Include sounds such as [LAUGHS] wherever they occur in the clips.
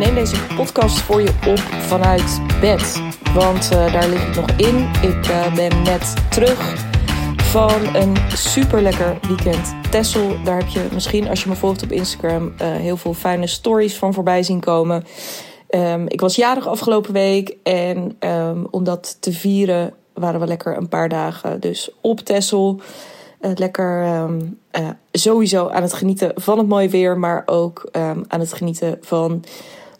neem deze podcast voor je op vanuit bed. Want uh, daar lig ik nog in. Ik uh, ben net terug van een super lekker weekend. Tessel, daar heb je misschien als je me volgt op Instagram uh, heel veel fijne stories van voorbij zien komen. Um, ik was jarig afgelopen week en um, om dat te vieren waren we lekker een paar dagen dus op Tessel. Lekker uh, sowieso aan het genieten van het mooie weer, maar ook aan het genieten van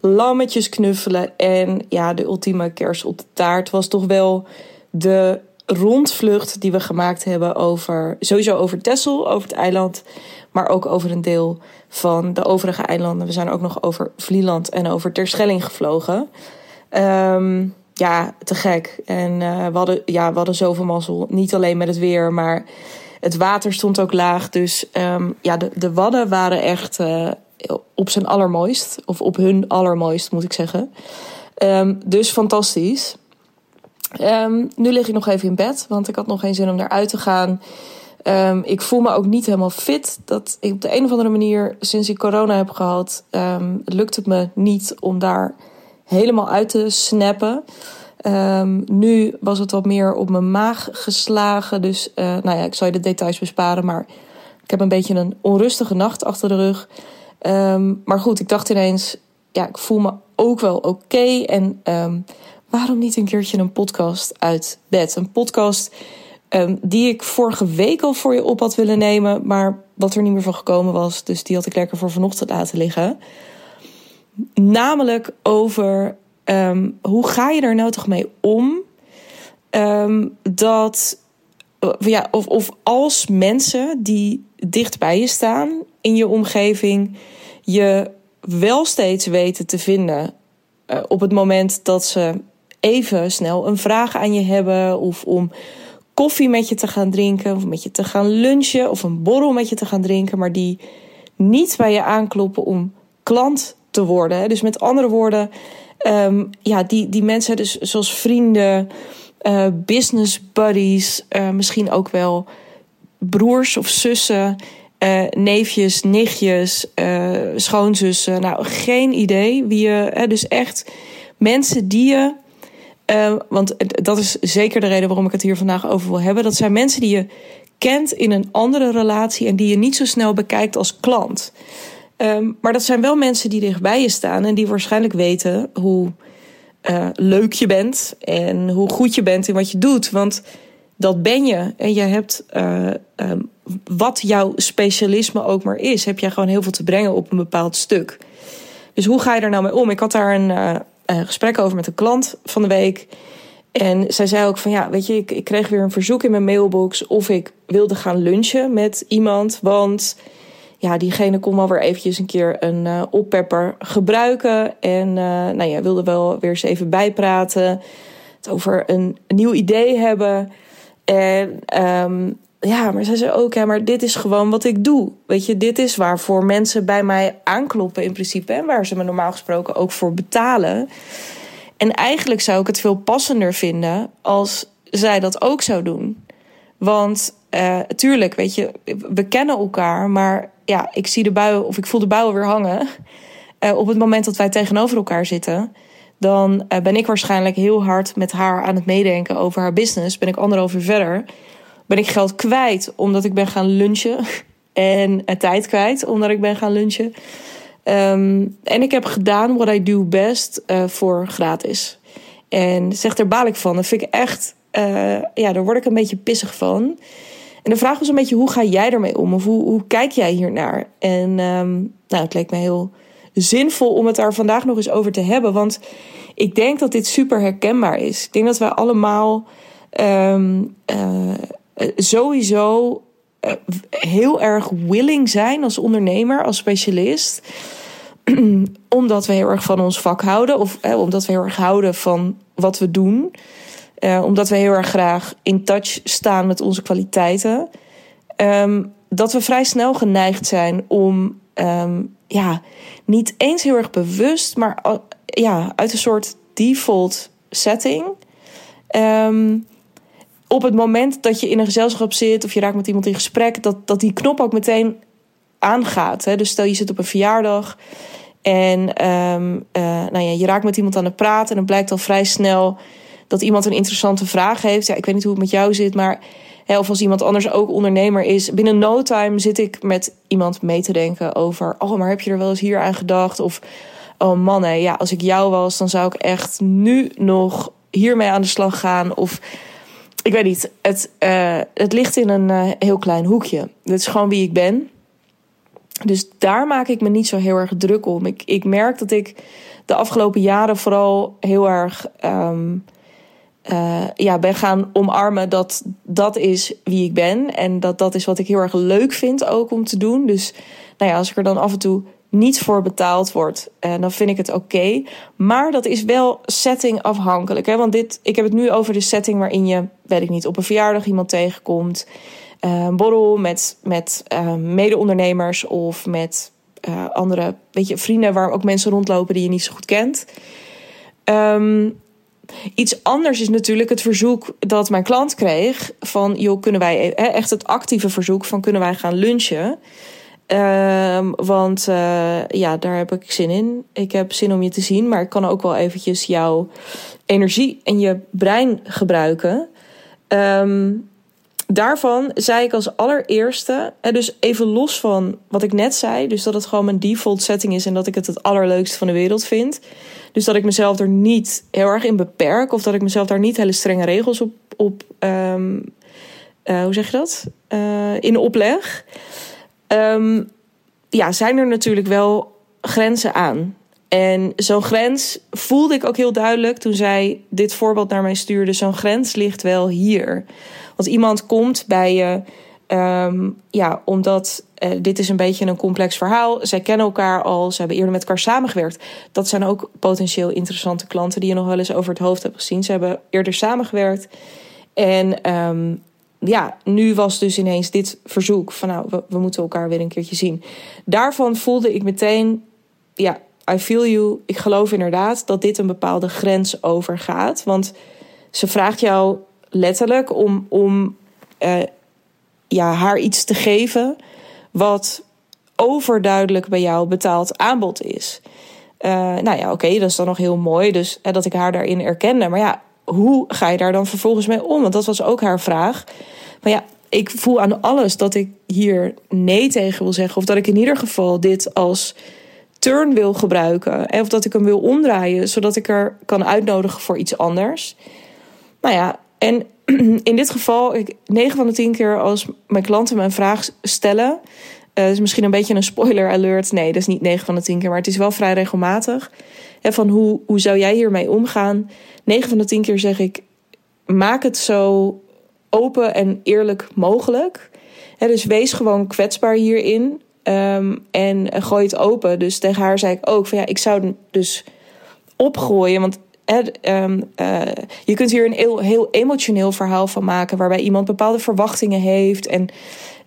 lammetjes knuffelen. En ja, de ultieme kers op de taart was toch wel de rondvlucht die we gemaakt hebben over sowieso over Texel, over het eiland, maar ook over een deel van de overige eilanden. We zijn ook nog over Vlieland en over Terschelling gevlogen. Um, ja, te gek. En uh, we, hadden, ja, hadden zoveel mazzel. Niet alleen met het weer, maar het water stond ook laag. Dus um, ja, de, de wadden waren echt uh, op zijn allermooist. Of op hun allermooist, moet ik zeggen. Um, dus fantastisch. Um, nu lig ik nog even in bed, want ik had nog geen zin om eruit te gaan. Um, ik voel me ook niet helemaal fit. Dat ik op de een of andere manier, sinds ik corona heb gehad, lukt het me niet om daar helemaal uit te snappen. Nu was het wat meer op mijn maag geslagen. Dus uh, nou ja, ik zal je de details besparen. Maar ik heb een beetje een onrustige nacht achter de rug. Um, maar goed, ik dacht ineens, ja, ik voel me ook wel oké. En um, waarom niet een keertje een podcast uit bed? Een podcast um, die ik vorige week al voor je op had willen nemen. Maar wat er niet meer van gekomen was. Dus die had ik lekker voor vanochtend laten liggen. Namelijk over hoe ga je daar nou toch mee om? Dat, ja, of, of als mensen die dicht bij je staan in je omgeving je wel steeds weten te vinden uh, op het moment dat ze even snel een vraag aan je hebben of om koffie met je te gaan drinken of met je te gaan lunchen of een borrel met je te gaan drinken, maar die niet bij je aankloppen om klant te worden. Dus met andere woorden, um, ja, die, die mensen, dus zoals vrienden, uh, business buddies, uh, misschien ook wel broers of zussen, uh, neefjes, nichtjes, schoonzussen. Nou, geen idee wie je. dus echt mensen die je. want dat is zeker de reden waarom ik het hier vandaag over wil hebben. Dat zijn mensen die je kent in een andere relatie en die je niet zo snel bekijkt als klant. Um, maar dat zijn wel mensen die dichtbij je staan en die waarschijnlijk weten hoe uh, leuk je bent en hoe goed je bent in wat je doet. Want dat ben je. En je hebt, uh, um, wat jouw specialisme ook maar is, heb jij gewoon heel veel te brengen op een bepaald stuk. Dus hoe ga je er nou mee om? Ik had daar een, uh, een gesprek over met een klant van de week. En zij zei ook van ja, weet je, ik, ik kreeg weer een verzoek in mijn mailbox of ik wilde gaan lunchen met iemand. Want ja, diegene kon wel weer eventjes een keer een uh, oppepper gebruiken. En uh, nou ja, wilde wel weer eens even bijpraten. Het over een, nieuw idee hebben. En um, ja, maar zij zei ook, ja, maar dit is gewoon wat ik doe. Weet je, dit is waarvoor mensen bij mij aankloppen in principe. En waar ze me normaal gesproken ook voor betalen. En eigenlijk zou ik het veel passender vinden als zij dat ook zou doen. Want uh, tuurlijk, weet je, we kennen elkaar, maar ja, ik zie de buien of ik voel de buien weer hangen. Uh, op het moment dat wij tegenover elkaar zitten, dan uh, ben ik waarschijnlijk heel hard met haar aan het meedenken over haar business. Ben ik anderhalf uur verder. Ben ik geld kwijt omdat ik ben gaan lunchen. [LAUGHS] En uh, tijd kwijt omdat ik ben gaan lunchen. Um, en ik heb gedaan what I do best voor gratis. En zeg, daar baal ik van. Dat vind ik echt, ja, daar word ik een beetje pissig van. En de vraag was een beetje, hoe ga jij ermee om? Of hoe, hoe kijk jij hiernaar? En um, nou, het leek me heel zinvol om het daar vandaag nog eens over te hebben. Want ik denk dat dit super herkenbaar is. Ik denk dat wij allemaal uh, sowieso uh, heel erg willing zijn als ondernemer, als specialist. [CLEARS THROAT] omdat we heel erg van ons vak houden. Of eh, omdat we heel erg houden van wat we doen. Uh, omdat we heel erg graag in touch staan met onze kwaliteiten. Um, dat we vrij snel geneigd zijn om um, ja, niet eens heel erg bewust, maar ja, uit een soort default setting. Um, op het moment dat je in een gezelschap zit of je raakt met iemand in gesprek, dat, dat die knop ook meteen aangaat. Hè? Dus stel je zit op een verjaardag En ehm, eh, nou ja, je raakt met iemand aan het praten en dan blijkt al vrij snel dat iemand een interessante vraag heeft. Ja, ik weet niet hoe het met jou zit, maar hè, of als iemand anders ook ondernemer is. Binnen no time zit ik met iemand mee te denken over, oh, maar heb je er wel eens hier aan gedacht? Of, oh man, hè, ja, als ik jou was, dan zou ik echt nu nog hiermee aan de slag gaan. Of ik weet niet, het, uh, het ligt in een uh, heel klein hoekje. Dat is gewoon wie ik ben. Dus daar maak ik me niet zo heel erg druk om. Ik, ik merk dat ik de afgelopen jaren vooral heel erg um, uh, ja, ben gaan omarmen dat dat is wie ik ben. En dat dat is wat ik heel erg leuk vind ook om te doen. Dus nou ja, als ik er dan af en toe niet voor betaald wordt, dan vind ik het oké. Maar dat is wel setting afhankelijk. Hè? Want dit, ik heb het nu over de setting waarin je, weet ik niet, op een verjaardag iemand tegenkomt. Uh, een borrel met, met uh, mede-ondernemers of met andere weet je, vrienden waar ook mensen rondlopen die je niet zo goed kent. Um, Iets anders is natuurlijk het verzoek dat mijn klant kreeg van joh, kunnen wij echt het actieve verzoek van kunnen wij gaan lunchen? Um, want uh, ja, daar heb ik zin in. Ik heb zin om je te zien, maar ik kan ook wel eventjes jouw energie en je brein gebruiken. Um, daarvan zei ik als allereerste, en dus even los van wat ik net zei, dus dat het gewoon mijn default setting is en dat ik het het allerleukste van de wereld vind. Dus dat ik mezelf er niet heel erg in beperk of dat ik mezelf daar niet hele strenge regels op, op um, uh, hoe zeg je dat? In opleg. Um, ja, zijn er natuurlijk wel grenzen aan. En zo'n grens voelde ik ook heel duidelijk toen zij dit voorbeeld naar mij stuurde. Zo'n grens ligt wel hier. Want iemand komt bij je, um, ja, omdat uh, dit is een beetje een complex verhaal. Zij kennen elkaar al, ze hebben eerder met elkaar samengewerkt. Dat zijn ook potentieel interessante klanten die je nog wel eens over het hoofd hebt gezien. Ze hebben eerder samengewerkt. En um, ja, nu was dus ineens dit verzoek van nou, we, moeten elkaar weer een keertje zien. Daarvan voelde ik meteen, ja, I feel you. Ik geloof inderdaad dat dit een bepaalde grens overgaat. Want ze vraagt jou letterlijk om, om uh, ja, haar iets te geven wat overduidelijk bij jou betaald aanbod is. Uh, nou ja, oké, dat is dan nog heel mooi. Dus uh, dat ik haar daarin erkende. Maar ja, hoe ga je daar dan vervolgens mee om? Want dat was ook haar vraag. Maar ja, ik voel aan alles dat ik hier nee tegen wil zeggen. Of dat ik in ieder geval dit als turn wil gebruiken. Of dat ik hem wil omdraaien, zodat ik er kan uitnodigen voor iets anders. Nou ja, en [CLEARS THROAT] in dit geval, 9 van de 10 keer als mijn klanten een vraag stellen. Uh, is misschien een beetje een spoiler alert. Nee, dat is niet 9 van de 10 keer, maar het is wel vrij regelmatig. Hè, van hoe, hoe zou jij hiermee omgaan? 9 van de 10 keer zeg ik: maak het zo open en eerlijk mogelijk. Dus wees gewoon kwetsbaar hierin. Um, en gooi het open. Dus tegen haar zei ik ook: van ja, ik zou dus opgooien. Want um, uh, je kunt hier een heel, emotioneel verhaal van maken, waarbij iemand bepaalde verwachtingen heeft en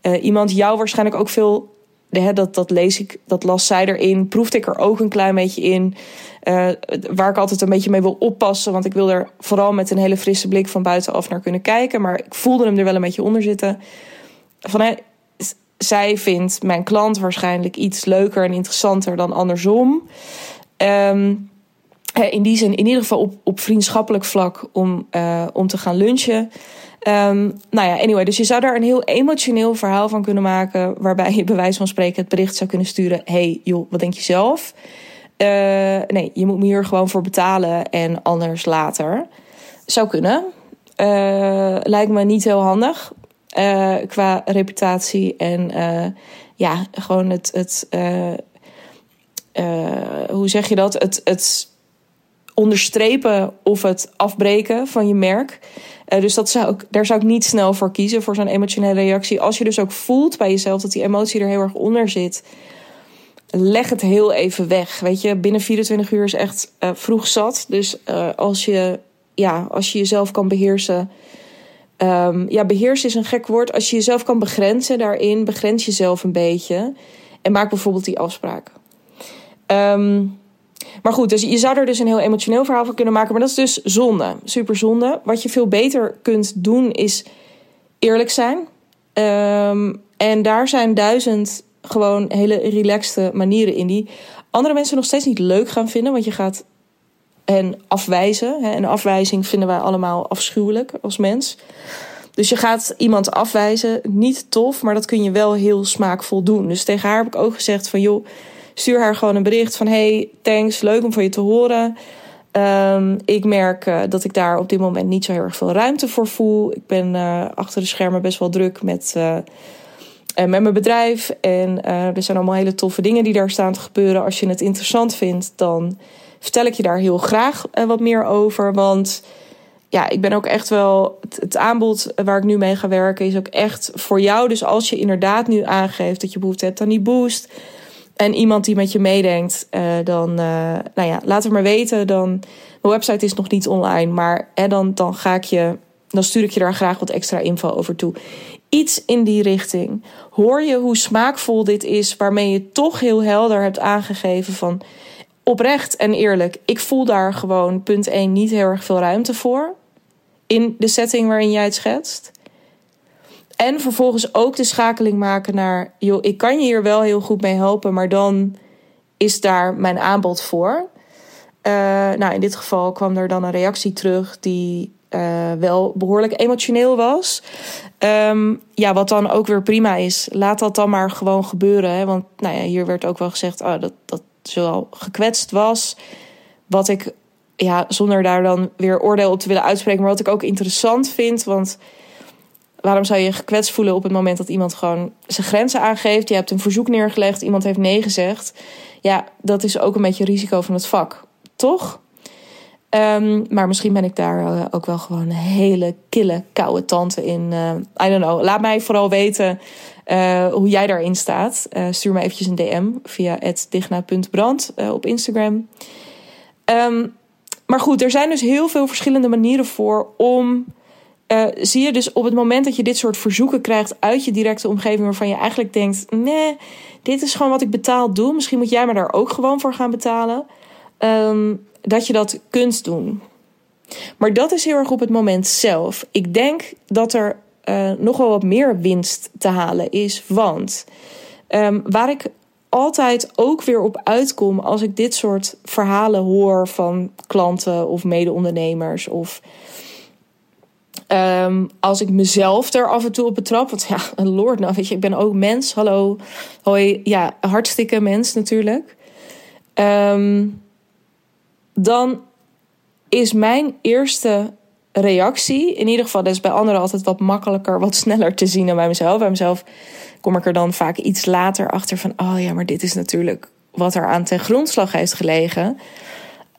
uh, iemand jou waarschijnlijk ook veel. Hè, dat, dat lees ik, dat las zij erin, proefde ik er ook een klein beetje in. Uh, waar ik altijd een beetje mee wil oppassen, want ik wil er vooral met een hele frisse blik van buitenaf naar kunnen kijken. Maar ik voelde hem er wel een beetje onder zitten. Van, zij vindt mijn klant waarschijnlijk iets leuker en interessanter dan andersom. Um, in die zin in ieder geval op, op vriendschappelijk vlak om, uh, om te gaan lunchen. Um, nou ja, anyway, dus je zou daar een heel emotioneel verhaal van kunnen maken. Waarbij je bij wijze van spreken het bericht zou kunnen sturen: hey, joh, wat denk je zelf? Uh, nee, je moet me hier gewoon voor betalen en anders later. Zou kunnen. Uh, lijkt me niet heel handig qua reputatie en ja, gewoon het. het hoe zeg je dat? Het. het onderstrepen of het afbreken van je merk. Uh, dus dat zou ik, daar zou ik niet snel voor kiezen, voor zo'n emotionele reactie. Als je dus ook voelt bij jezelf dat die emotie er heel erg onder zit, leg het heel even weg. Weet je, binnen 24 uur is echt uh, vroeg zat. Dus uh, als, je, ja, als je jezelf kan beheersen. Um, ja, beheersen is een gek woord. Als je jezelf kan begrenzen daarin, begrens jezelf een beetje. En maak bijvoorbeeld die afspraak. Um, maar goed, dus je zou er dus een heel emotioneel verhaal van kunnen maken. Maar dat is dus zonde. Super zonde. Wat je veel beter kunt doen is eerlijk zijn. Um, en daar zijn duizend gewoon hele relaxte manieren in die andere mensen nog steeds niet leuk gaan vinden. Want je gaat hen afwijzen. En afwijzing vinden wij allemaal afschuwelijk als mens. Dus je gaat iemand afwijzen, niet tof, maar dat kun je wel heel smaakvol doen. Dus tegen haar heb ik ook gezegd van joh, stuur haar gewoon een bericht van hey, thanks, leuk om van je te horen. Um, ik merk uh, dat ik daar op dit moment niet zo heel erg veel ruimte voor voel. Ik ben uh, achter de schermen best wel druk met, uh, met mijn bedrijf. En er zijn allemaal hele toffe dingen die daar staan te gebeuren. Als je het interessant vindt, dan vertel ik je daar heel graag wat meer over. Want ja, ik ben ook echt wel. Het, het, aanbod waar ik nu mee ga werken is ook echt voor jou. Dus als je inderdaad nu aangeeft dat je behoefte hebt aan die boost. En iemand die met je meedenkt, uh, dan uh, nou ja, laat het maar weten. Dan, mijn website is nog niet online, maar dan, dan ga ik je. Dan stuur ik je daar graag wat extra info over toe. Iets in die richting. Hoor je hoe smaakvol dit is, waarmee je toch heel helder hebt aangegeven van oprecht en eerlijk. Ik voel daar gewoon punt 1 niet heel erg veel ruimte voor in de setting waarin jij het schetst. En vervolgens ook de schakeling maken naar, joh, ik kan je hier wel heel goed mee helpen, maar dan is daar mijn aanbod voor. Uh, nou, in dit geval kwam er dan een reactie terug die uh, wel behoorlijk emotioneel was. Um, ja, wat dan ook weer prima is. Laat dat dan maar gewoon gebeuren. Hè? Want nou ja, hier werd ook wel gezegd oh, dat, dat ze wel gekwetst was. Wat ik ja, zonder daar dan weer oordeel op te willen uitspreken. Maar wat ik ook interessant vind. Want waarom zou je je gekwetst voelen op het moment dat iemand gewoon zijn grenzen aangeeft? Je hebt een verzoek neergelegd, iemand heeft nee gezegd. Ja, dat is ook een beetje risico van het vak, toch? Um, maar misschien ben ik daar uh, ook wel gewoon een hele kille, koude tante in. Uh, I don't know. Laat mij vooral weten uh, hoe jij daarin staat. stuur me eventjes een DM via digna.brand op Instagram. Um, maar goed, er zijn dus heel veel verschillende manieren voor om. Uh, zie je dus op het moment dat je dit soort verzoeken krijgt uit je directe omgeving, waarvan je eigenlijk denkt: nee, dit is gewoon wat ik betaald doe. Misschien moet jij me daar ook gewoon voor gaan betalen. Um, dat je dat kunt doen. Maar dat is heel erg op het moment zelf. Ik denk dat er uh, nog wel wat meer winst te halen is. Want um, waar ik altijd ook weer op uitkom als ik dit soort verhalen hoor van klanten of mede-ondernemers. Of um, als ik mezelf er af en toe op betrap. Want ja, [LAUGHS] lord, nou weet je, ik ben ook mens. Hallo, hoi. Ja, hartstikke mens natuurlijk. Um, dan is mijn eerste reactie, in ieder geval, dat is bij anderen altijd wat makkelijker, wat sneller te zien dan bij mezelf. Bij mezelf kom ik er dan vaak iets later achter van: oh ja, maar dit is natuurlijk wat er aan ten grondslag heeft gelegen.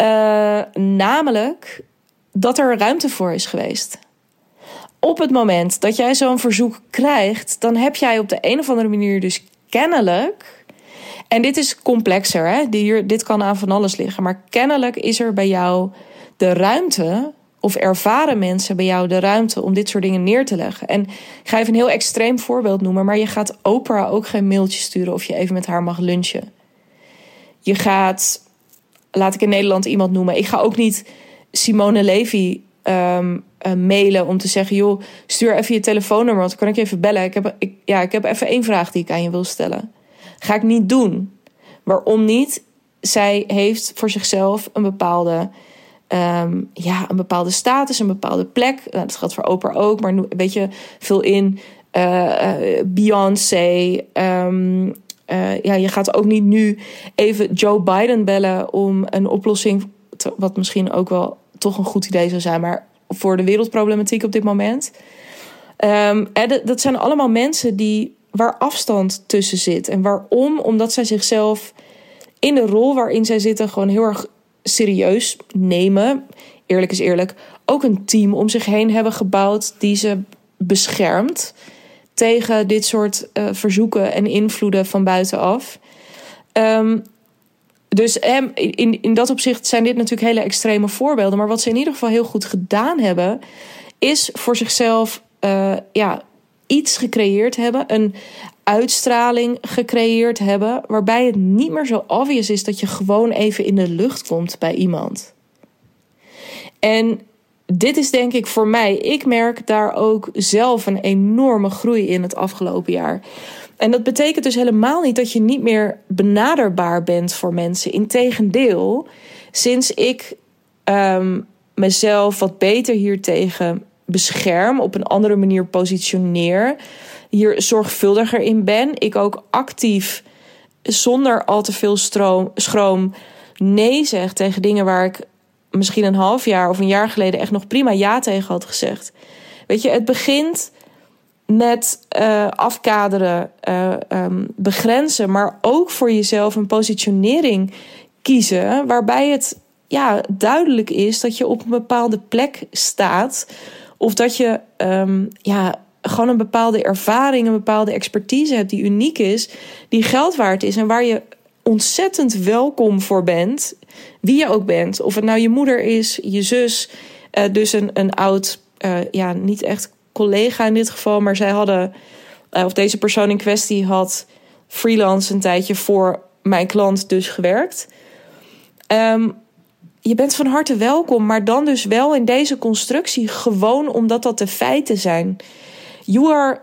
Uh, namelijk dat er ruimte voor is geweest. Op het moment dat jij zo'n verzoek krijgt, dan heb jij op de een of andere manier dus kennelijk. En dit is complexer, hè? dit kan aan van alles liggen. Maar kennelijk is er bij jou de ruimte of ervaren mensen bij jou de ruimte om dit soort dingen neer te leggen? En ik ga even een heel extreem voorbeeld noemen, maar je gaat Oprah ook geen mailtje sturen of je even met haar mag lunchen. Je gaat, laat ik in Nederland iemand noemen, ik ga ook niet Simone Levy um, mailen om te zeggen: joh, stuur even je telefoonnummer, want dan kan ik even bellen. Ik heb, ik, ja, ik heb even één vraag die ik aan je wil stellen. Ga ik niet doen. Waarom niet? Zij heeft voor zichzelf een bepaalde um, ja, een bepaalde status, een bepaalde plek. Nou, dat geldt voor Oprah ook, maar weet je, vul in uh, Beyoncé. Um, uh, ja, je gaat ook niet nu even Joe Biden bellen om een oplossing, te, wat misschien ook wel toch een goed idee zou zijn, maar voor de wereldproblematiek op dit moment. Um, dat zijn allemaal mensen die waar afstand tussen zit. En waarom? Omdat zij zichzelf in de rol waarin zij zitten gewoon heel erg serieus nemen, eerlijk is eerlijk, ook een team om zich heen hebben gebouwd die ze beschermt tegen dit soort uh, verzoeken en invloeden van buitenaf. Um, dus in, in dat opzicht zijn dit natuurlijk hele extreme voorbeelden. Maar wat ze in ieder geval heel goed gedaan hebben, is voor zichzelf uh, ja, iets gecreëerd hebben. Een uitstraling gecreëerd hebben. Waarbij het niet meer zo obvious is dat je gewoon even in de lucht komt bij iemand. En dit is denk ik voor mij, ik merk daar ook zelf een enorme groei in het afgelopen jaar. En dat betekent dus helemaal niet dat je niet meer benaderbaar bent voor mensen. Integendeel, sinds ik ehm, mezelf wat beter hiertegen bescherm, op een andere manier positioneer, hier zorgvuldiger in ben, ik ook actief zonder al te veel stroom, schroom nee zeg tegen dingen waar ik misschien een half jaar of een jaar geleden echt nog prima ja tegen had gezegd. Weet je, het begint met uh, afkaderen, uh, um, begrenzen, maar ook voor jezelf een positionering kiezen waarbij het ja, duidelijk is dat je op een bepaalde plek staat of dat je um, ja, gewoon een bepaalde ervaring, een bepaalde expertise hebt die uniek is, die geld waard is en waar je ontzettend welkom voor bent, wie je ook bent. Of het nou je moeder is, je zus, uh, dus een, een oud, ja, niet echt collega in dit geval, maar zij hadden, uh, of deze persoon in kwestie had freelance een tijdje voor mijn klant dus gewerkt. Um, je bent van harte welkom, maar dan dus wel in deze constructie, gewoon omdat dat de feiten zijn. You are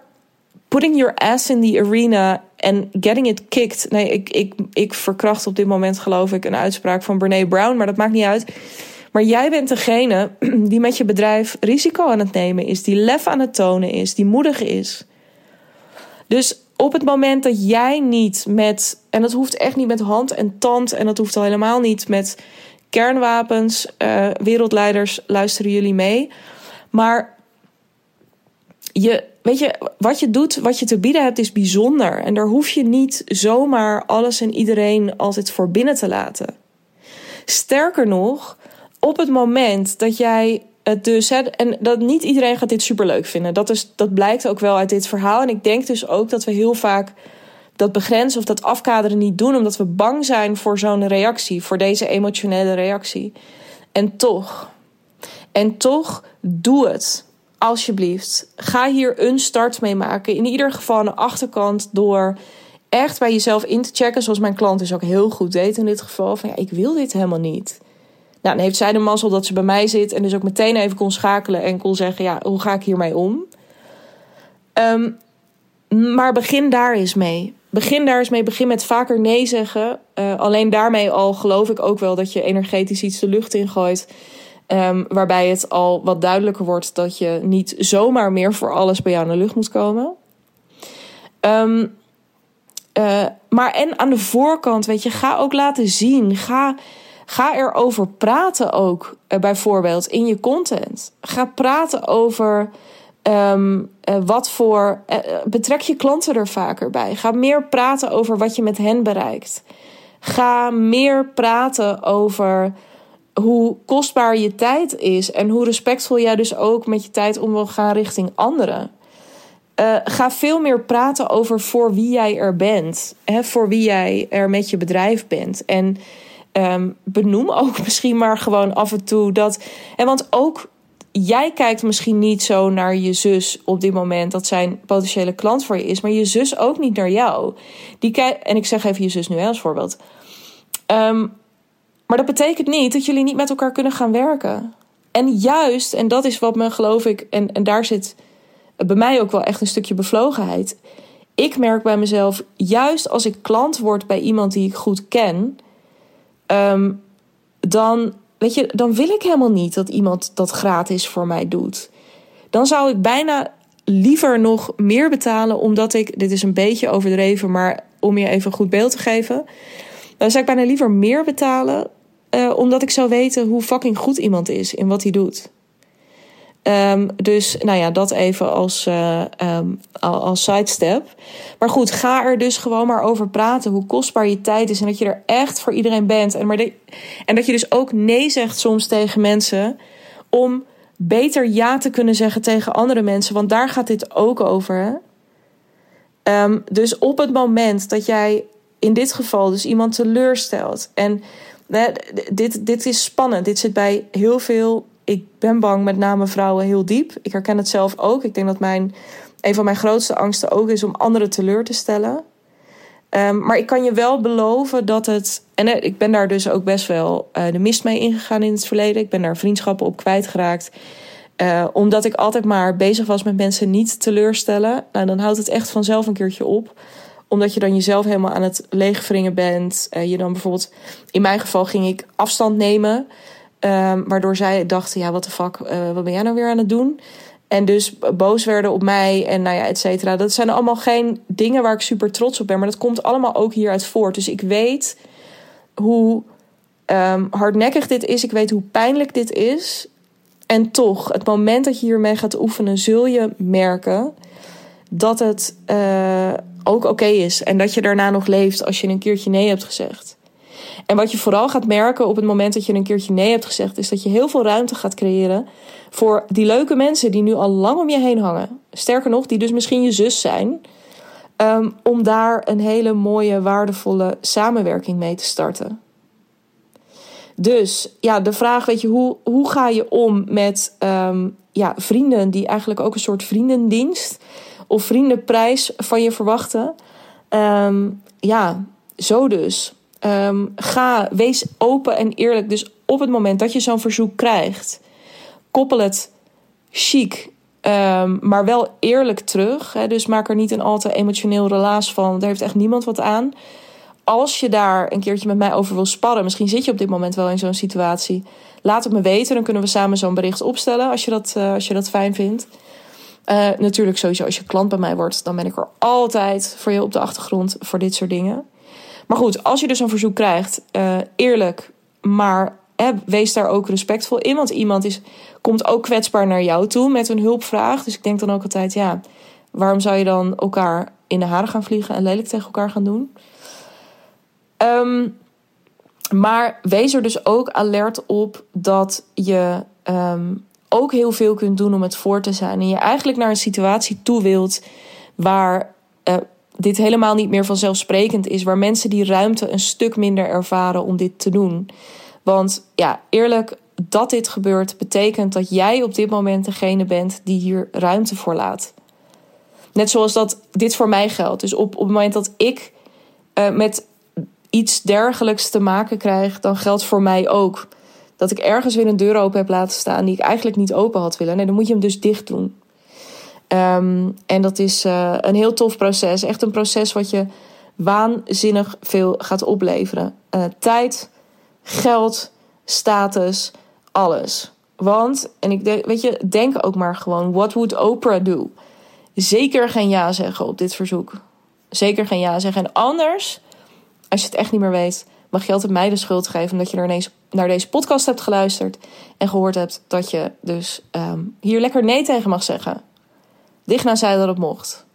putting your ass in the arena and getting it kicked. Nee, ik, ik, ik verkracht op dit moment, geloof ik, een uitspraak van Brene Brown, maar dat maakt niet uit. Maar jij bent degene [CLEARS THROAT] die met je bedrijf risico aan het nemen is, die lef aan het tonen is, die moedig is. Dus op het moment dat jij niet met, en dat hoeft echt niet met hand en tand, en dat hoeft al helemaal niet met kernwapens, uh, wereldleiders, luisteren jullie mee. Maar je, weet je, wat je doet, wat je te bieden hebt, is bijzonder. En daar hoef je niet zomaar alles en iedereen altijd voor binnen te laten. Sterker nog, op het moment dat jij het dus, hè, en dat niet iedereen gaat dit superleuk vinden. Dat, is, dat blijkt ook wel uit dit verhaal. En ik denk dus ook dat we heel vaak dat begrenzen of dat afkaderen niet doen, omdat we bang zijn voor zo'n reactie, voor deze emotionele reactie. En toch, en toch, doe het. Alsjeblieft. Ga hier een start mee maken. In ieder geval aan de achterkant door echt bij jezelf in te checken. Zoals mijn klant dus ook heel goed deed in dit geval. Van ja, ik wil dit helemaal niet. Nou, dan heeft zij de mazzel dat ze bij mij zit. En dus ook meteen even kon schakelen en kon zeggen: ja, hoe ga ik hiermee om? Um, maar begin daar eens mee. Begin daar eens mee. Begin met vaker nee zeggen. Uh, alleen daarmee al geloof ik ook wel dat je energetisch iets de lucht ingooit. Um, waarbij het al wat duidelijker wordt dat je niet zomaar meer voor alles bij jou naar de lucht moet komen. Um, uh, maar en aan de voorkant, weet je, ga ook laten zien. Ga, ga erover praten ook, uh, bijvoorbeeld in je content. Ga praten over Um, uh, wat voor. Uh, betrek je klanten er vaker bij. Ga meer praten over wat je met hen bereikt. Ga meer praten over hoe kostbaar je tijd is en hoe respectvol jij dus ook met je tijd om wil gaan richting anderen. Ga veel meer praten over voor wie jij er bent, hè, voor wie jij er met je bedrijf bent. En um, benoem ook [LAUGHS] misschien maar gewoon af en toe dat. En want ook jij kijkt misschien niet zo naar je zus op dit moment dat zijn potentiële klant voor je is, maar je zus ook niet naar jou. Die en ik zeg even je zus nu als voorbeeld. Um, maar dat betekent niet dat jullie niet met elkaar kunnen gaan werken. En juist, en dat is wat me geloof ik, en, en daar zit bij mij ook wel echt een stukje bevlogenheid. Ik merk bij mezelf, juist als ik klant word bij iemand die ik goed ken, um, dan weet je, dan wil ik helemaal niet dat iemand dat gratis voor mij doet. Dan zou ik bijna liever nog meer betalen, omdat ik, dit is een beetje overdreven, maar om je even een goed beeld te geven, dan zou ik bijna liever meer betalen, uh, omdat ik zou weten hoe fucking goed iemand is in wat hij doet. Um, dus nou ja, dat even als, uh, um, als sidestep. Maar goed, ga er dus gewoon maar over praten. Hoe kostbaar je tijd is. En dat je er echt voor iedereen bent. En, maar de, en dat je dus ook nee zegt soms tegen mensen. Om beter ja te kunnen zeggen tegen andere mensen. Want daar gaat dit ook over. Um, dus op het moment dat jij in dit geval dus iemand teleurstelt. En dit, dit is spannend. Dit zit bij heel veel ik ben bang, met name vrouwen, heel diep. Ik herken het zelf ook. Ik denk dat mijn, een van mijn grootste angsten ook is om anderen teleur te stellen. Um, maar ik kan je wel beloven dat het. En uh, ik ben daar dus ook best wel uh, de mist mee ingegaan in het verleden. Ik ben daar vriendschappen op kwijtgeraakt. Uh, omdat ik altijd maar bezig was met mensen niet teleurstellen. Nou, dan houdt het echt vanzelf een keertje op. Omdat je dan jezelf helemaal aan het leegwringen bent. Je dan bijvoorbeeld, in mijn geval ging ik afstand nemen. Um, waardoor zij dachten, ja, wat de fuck, uh, wat ben jij nou weer aan het doen? En dus boos werden op mij en nou ja, et cetera. Dat zijn allemaal geen dingen waar ik super trots op ben. Maar dat komt allemaal ook hieruit voort. Dus ik weet hoe um, hardnekkig dit is. Ik weet hoe pijnlijk dit is. En toch, het moment dat je hiermee gaat oefenen, zul je merken dat het uh, ook oké is. En dat je daarna nog leeft als je een keertje nee hebt gezegd. En wat je vooral gaat merken op het moment dat je een keertje nee hebt gezegd, is dat je heel veel ruimte gaat creëren voor die leuke mensen die nu al lang om je heen hangen. Sterker nog, die dus misschien je zus zijn. Um, om daar een hele mooie, waardevolle samenwerking mee te starten. Dus ja, de vraag, weet je, hoe, hoe ga je om met um, ja, vrienden die eigenlijk ook een soort vriendendienst of vriendenprijs van je verwachten? Um, ja, zo dus. Um, ga, wees open en eerlijk. Dus op het moment dat je zo'n verzoek krijgt, koppel het chic, um, maar wel eerlijk terug. Hè? Dus maak er niet een al te emotioneel relaas van. Daar heeft echt niemand wat aan als je daar een keertje met mij over wil sparren, misschien zit je op dit moment wel in zo'n situatie. Laat het me weten, dan kunnen we samen zo'n bericht opstellen als je dat, uh, als je dat fijn vindt. Uh, natuurlijk, sowieso, als je klant bij mij wordt, dan ben ik er altijd voor je op de achtergrond voor dit soort dingen. Maar goed, als je dus een verzoek krijgt, uh, eerlijk, maar wees daar ook respectvol in. Want iemand is, komt ook kwetsbaar naar jou toe met een hulpvraag. Dus ik denk dan ook altijd, ja, waarom zou je dan elkaar in de haren gaan vliegen en lelijk tegen elkaar gaan doen? Um, maar wees er dus ook alert op dat je um, ook heel veel kunt doen om het voor te zijn. En je eigenlijk naar een situatie toe wilt waar uh, dit helemaal niet meer vanzelfsprekend is. Waar mensen die ruimte een stuk minder ervaren om dit te doen. Want ja, eerlijk, dat dit gebeurt, betekent dat jij op dit moment degene bent die hier ruimte voor laat. Net zoals dat dit voor mij geldt. Dus op, op het moment dat ik uh, met iets dergelijks te maken krijg, dan geldt voor mij ook dat ik ergens weer een deur open heb laten staan die ik eigenlijk niet open had willen. Nee, dan moet je hem dus dicht doen. Um, en dat is uh, een heel tof proces. Echt een proces wat je waanzinnig veel gaat opleveren. Uh, tijd, geld, status, alles. Want, en ik denk, weet je, denk ook maar gewoon: what would Oprah do? Zeker geen ja zeggen op dit verzoek. Zeker geen ja zeggen. En anders als je het echt niet meer weet, mag je altijd mij de schuld geven omdat je naar deze, naar deze podcast hebt geluisterd en gehoord hebt dat je dus um, hier lekker nee tegen mag zeggen. Digna zei dat het mocht.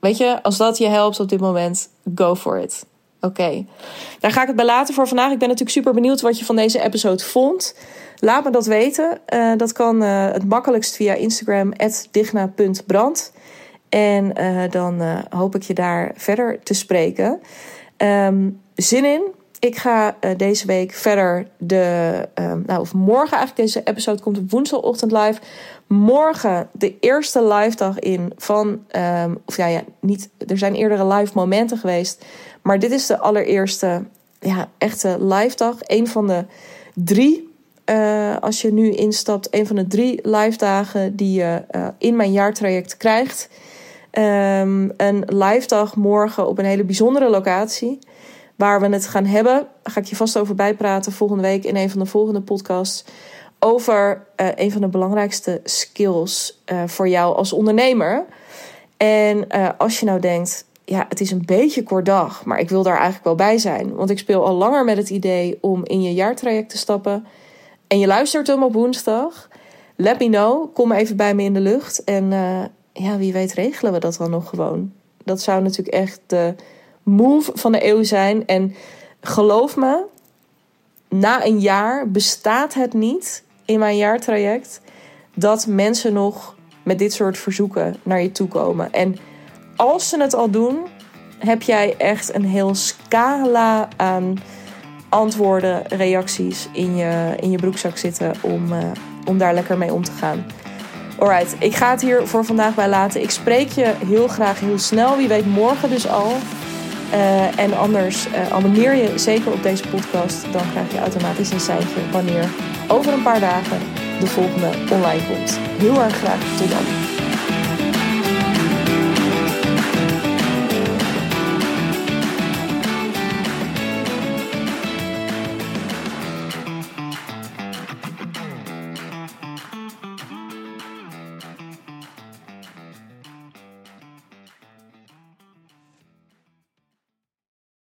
Weet je, als dat je helpt op dit moment, go for it. Oké, daar ga ik het bij laten voor vandaag. Ik ben natuurlijk super benieuwd wat je van deze episode vond. Laat me dat weten. Uh, dat kan uh, het makkelijkst via Instagram, digna.brand. En uh, dan hoop ik je daar verder te spreken. Um, zin in. Ik ga deze week verder de. Um, nou, of morgen eigenlijk. Deze episode komt op woensdagochtend live. Morgen de eerste live dag in van. Um, of ja, ja, niet. Er zijn eerdere live momenten geweest. Maar dit is de allereerste. Ja, echte live dag. Een van de drie. Uh, als je nu instapt, een van de drie live dagen die je uh, in mijn jaartraject krijgt. Um, een live dag morgen op een hele bijzondere locatie. Waar we het gaan hebben, ga ik je vast over bijpraten volgende week in een van de volgende podcasts. Over uh, een van de belangrijkste skills uh, voor jou als ondernemer. En uh, als je nou denkt, ja, het is een beetje kort dag, maar ik wil daar eigenlijk wel bij zijn. Want ik speel al langer met het idee om in je jaartraject te stappen. En je luistert hem op woensdag. Let me know. Kom even bij me in de lucht. En ja, wie weet regelen we dat dan nog gewoon. Dat zou natuurlijk echt de move van de eeuw zijn. En geloof me, na een jaar bestaat het niet in mijn jaartraject dat mensen nog met dit soort verzoeken naar je toe komen. En als ze het al doen, heb jij echt een heel scala aan antwoorden, reacties in je, in je broekzak zitten om, uh, om daar lekker mee om te gaan. Alright, ik ga het hier voor vandaag bij laten. Ik spreek je heel graag heel snel. Wie weet morgen dus al. Uh, en anders uh, abonneer je zeker op deze podcast. Dan krijg je automatisch een seintje wanneer over een paar dagen de volgende online komt. Heel erg graag tot dan.